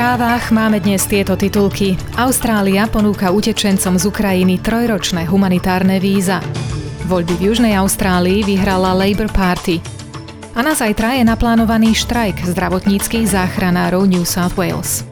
Správach máme dnes tieto titulky. Austrália ponúka utečencom z Ukrajiny trojročné humanitárne víza. Voľby v Južnej Austrálii vyhrala Labour Party. A na zajtra je naplánovaný štrajk zdravotníckých záchranárov New South Wales.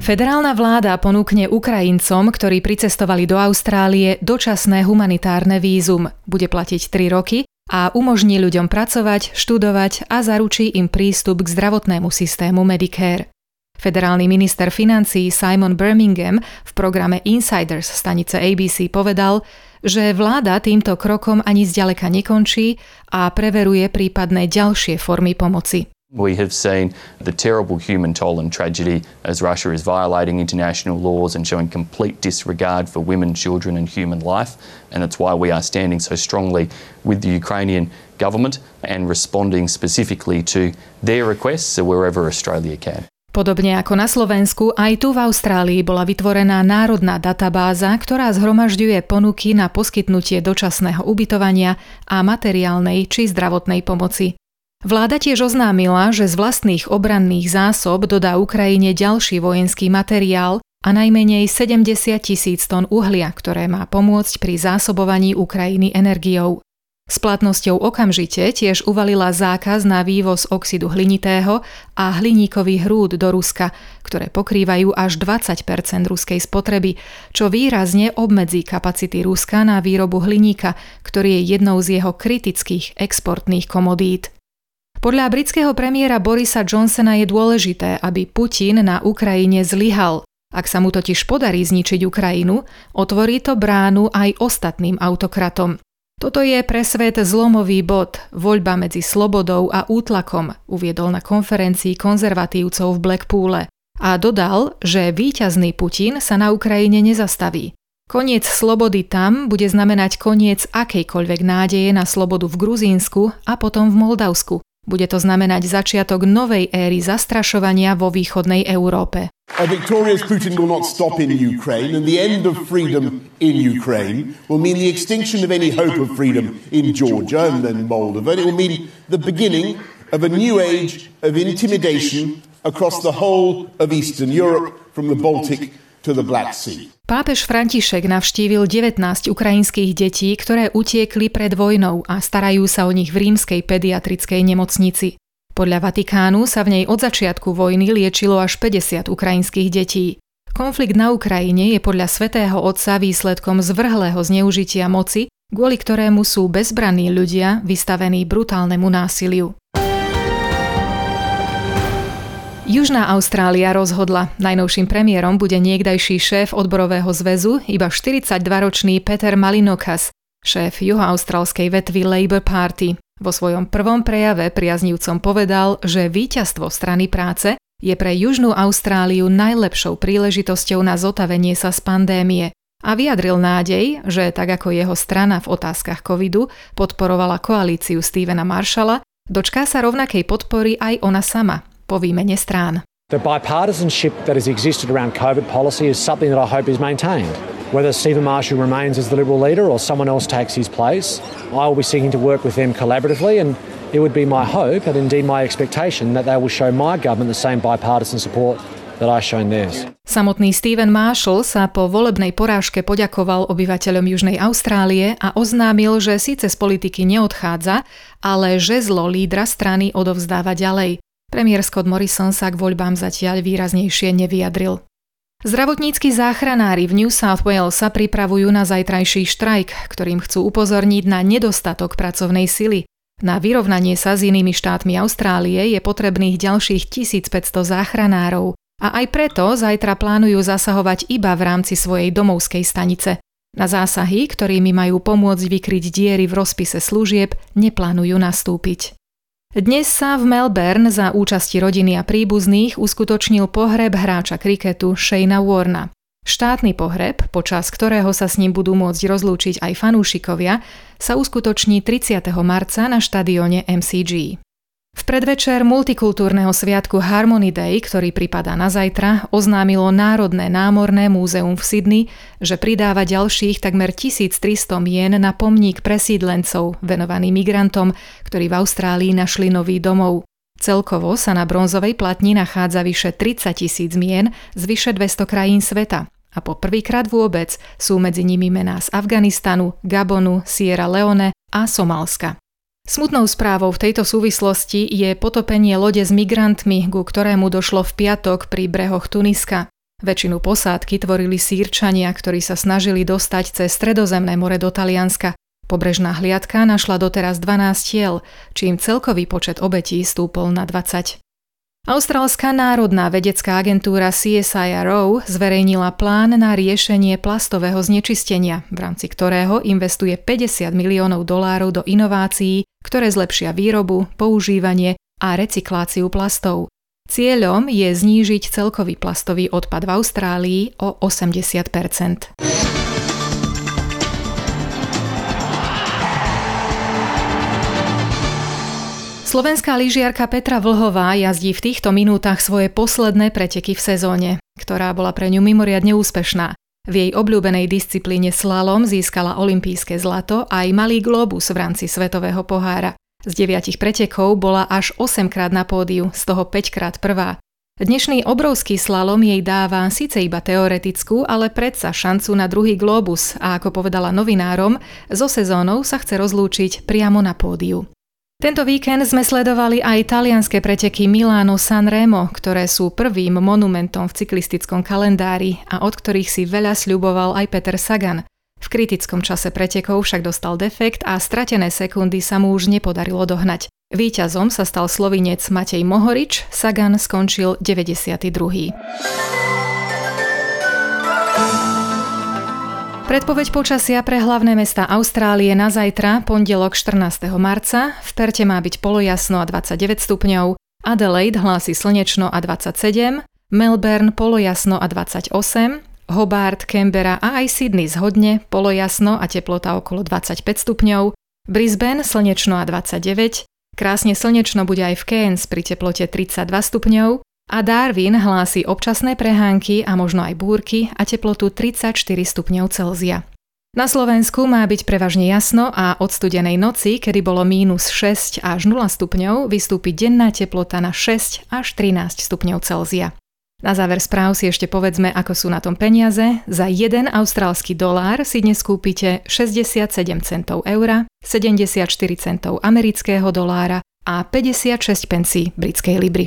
Federálna vláda ponúkne Ukrajincom, ktorí pricestovali do Austrálie, dočasné humanitárne vízum. Bude platiť 3 roky a umožní ľuďom pracovať, študovať a zaručí im prístup k zdravotnému systému Medicare. Federálny minister financií Simon Birmingham v programe Insiders stanice ABC povedal, že vláda týmto krokom ani zďaleka nekončí a preveruje prípadné ďalšie formy pomoci. We have seen the terrible human toll and tragedy as Russia is violating international laws and showing complete disregard for women, children, and human life. And it's why we are standing so strongly with the Ukrainian government and responding specifically to their requests wherever Australia can. Podobne ako na Slovensku, aj tu v Austrálii bola vytvorená národná databáza, ktorá zhromažďuje ponuky na poskytnutie dočasného ubytovania a materiálnej či zdravotnej pomoci. Vláda tiež oznámila, že z vlastných obranných zásob dodá Ukrajine ďalší vojenský materiál a najmenej 70 tisíc tón uhlia, ktoré má pomôcť pri zásobovaní Ukrajiny energiou. S platnosťou okamžite tiež uvalila zákaz na vývoz oxidu hlinitého a hliníkových hrúd do Ruska, ktoré pokrývajú až 20% ruskej spotreby, čo výrazne obmedzí kapacity Ruska na výrobu hliníka, ktorý je jednou z jeho kritických exportných komodít. Podľa britského premiéra Borisa Johnsona je dôležité, aby Putin na Ukrajine zlyhal. Ak sa mu totiž podarí zničiť Ukrajinu, otvorí to bránu aj ostatným autokratom. Toto je pre svet zlomový bod, voľba medzi slobodou a útlakom, uviedol na konferencii konzervatívcov v Blackpoole a dodal, že víťazný Putin sa na Ukrajine nezastaví. Koniec slobody tam bude znamenať koniec akejkoľvek nádeje na slobodu v Gruzínsku a potom v Moldavsku, bude to znamenať začiatok novej éry zastrašovania vo východnej Európe. A victorious Putin will not stop in Ukraine, and the end of freedom in Ukraine will mean the extinction of any hope of freedom in Georgia and then Moldova. It will mean the beginning of a new age of intimidation across the whole of Eastern Europe, from the Baltic to the Black Sea. Pápež František navštívil 19 ukrajinských detí, ktoré utiekli pred vojnou a starajú sa o nich v rímskej pediatrickej nemocnici. Podľa Vatikánu sa v nej od začiatku vojny liečilo až 50 ukrajinských detí. Konflikt na Ukrajine je podľa svätého Otca výsledkom zvrhlého zneužitia moci, kvôli ktorému sú bezbranní ľudia vystavení brutálnemu násiliu. Južná Austrália rozhodla. Najnovším premiérom bude niekdajší šéf odborového zväzu, iba 42-ročný Peter Malinokas, šéf juhoaustrálskej vetvy Labour Party. Vo svojom prvom prejave priaznivcom povedal, že víťazstvo strany práce je pre Južnú Austráliu najlepšou príležitosťou na zotavenie sa z pandémie a vyjadril nádej, že tak ako jeho strana v otázkach covidu podporovala koalíciu Stevena Marshalla, dočká sa rovnakej podpory aj ona sama, po výmene strán. The bipartisanship that has existed around COVID policy is something that I hope is maintained. Whether Stephen Marshall remains as the Liberal leader or someone else takes his place, I will be seeking to work with them collaboratively and it would be my hope and indeed my expectation that they will show my government the same bipartisan support Samotný Stephen Marshall sa po volebnej porážke poďakoval obyvateľom Južnej Austrálie a oznámil, že síce z politiky neodchádza, ale že zlo lídra strany odovzdáva ďalej. Premiér Scott Morrison sa k voľbám zatiaľ výraznejšie nevyjadril. Zdravotníckí záchranári v New South Wales sa pripravujú na zajtrajší štrajk, ktorým chcú upozorniť na nedostatok pracovnej sily. Na vyrovnanie sa s inými štátmi Austrálie je potrebných ďalších 1500 záchranárov a aj preto zajtra plánujú zasahovať iba v rámci svojej domovskej stanice. Na zásahy, ktorými majú pomôcť vykryť diery v rozpise služieb, neplánujú nastúpiť. Dnes sa v Melbourne za účasti rodiny a príbuzných uskutočnil pohreb hráča kriketu Shayna Warna. Štátny pohreb, počas ktorého sa s ním budú môcť rozlúčiť aj fanúšikovia, sa uskutoční 30. marca na štadióne MCG. V predvečer multikultúrneho sviatku Harmony Day, ktorý pripadá na zajtra, oznámilo Národné námorné múzeum v Sydney, že pridáva ďalších takmer 1300 mien na pomník presídlencov venovaný migrantom, ktorí v Austrálii našli nový domov. Celkovo sa na bronzovej platni nachádza vyše 30 tisíc mien z vyše 200 krajín sveta. A po prvýkrát vôbec sú medzi nimi mená z Afganistanu, Gabonu, Sierra Leone a Somálska. Smutnou správou v tejto súvislosti je potopenie lode s migrantmi, ku ktorému došlo v piatok pri brehoch Tuniska. Väčšinu posádky tvorili sírčania, ktorí sa snažili dostať cez Stredozemné more do Talianska. Pobrežná hliadka našla doteraz 12 tiel, čím celkový počet obetí stúpol na 20. Austrálska národná vedecká agentúra CSIRO zverejnila plán na riešenie plastového znečistenia, v rámci ktorého investuje 50 miliónov dolárov do inovácií, ktoré zlepšia výrobu, používanie a recykláciu plastov. Cieľom je znížiť celkový plastový odpad v Austrálii o 80 Slovenská lyžiarka Petra Vlhová jazdí v týchto minútach svoje posledné preteky v sezóne, ktorá bola pre ňu mimoriadne úspešná. V jej obľúbenej disciplíne slalom získala olympijské zlato aj malý globus v rámci Svetového pohára. Z deviatich pretekov bola až 8 krát na pódiu, z toho 5 krát prvá. Dnešný obrovský slalom jej dáva síce iba teoretickú, ale predsa šancu na druhý globus a ako povedala novinárom, so sezónou sa chce rozlúčiť priamo na pódiu. Tento víkend sme sledovali aj talianské preteky Milano San Remo, ktoré sú prvým monumentom v cyklistickom kalendári a od ktorých si veľa sľuboval aj Peter Sagan. V kritickom čase pretekov však dostal defekt a stratené sekundy sa mu už nepodarilo dohnať. Výťazom sa stal slovinec Matej Mohorič, Sagan skončil 92. Predpoveď počasia pre hlavné mesta Austrálie na zajtra, pondelok 14. marca. V Perte má byť polojasno a 29 stupňov, Adelaide hlási slnečno a 27, Melbourne polojasno a 28, Hobart, Canberra a aj Sydney zhodne, polojasno a teplota okolo 25 stupňov, Brisbane slnečno a 29, krásne slnečno bude aj v Cairns pri teplote 32 stupňov, a Darwin hlási občasné prehánky a možno aj búrky a teplotu 34 stupňov Celzia. Na Slovensku má byť prevažne jasno a od studenej noci, kedy bolo mínus 6 až 0 stupňov, vystúpi denná teplota na 6 až 13 stupňov Celzia. Na záver správ si ešte povedzme, ako sú na tom peniaze. Za 1 austrálsky dolár si dnes kúpite 67 centov eura, 74 centov amerického dolára a 56 pencí britskej libry.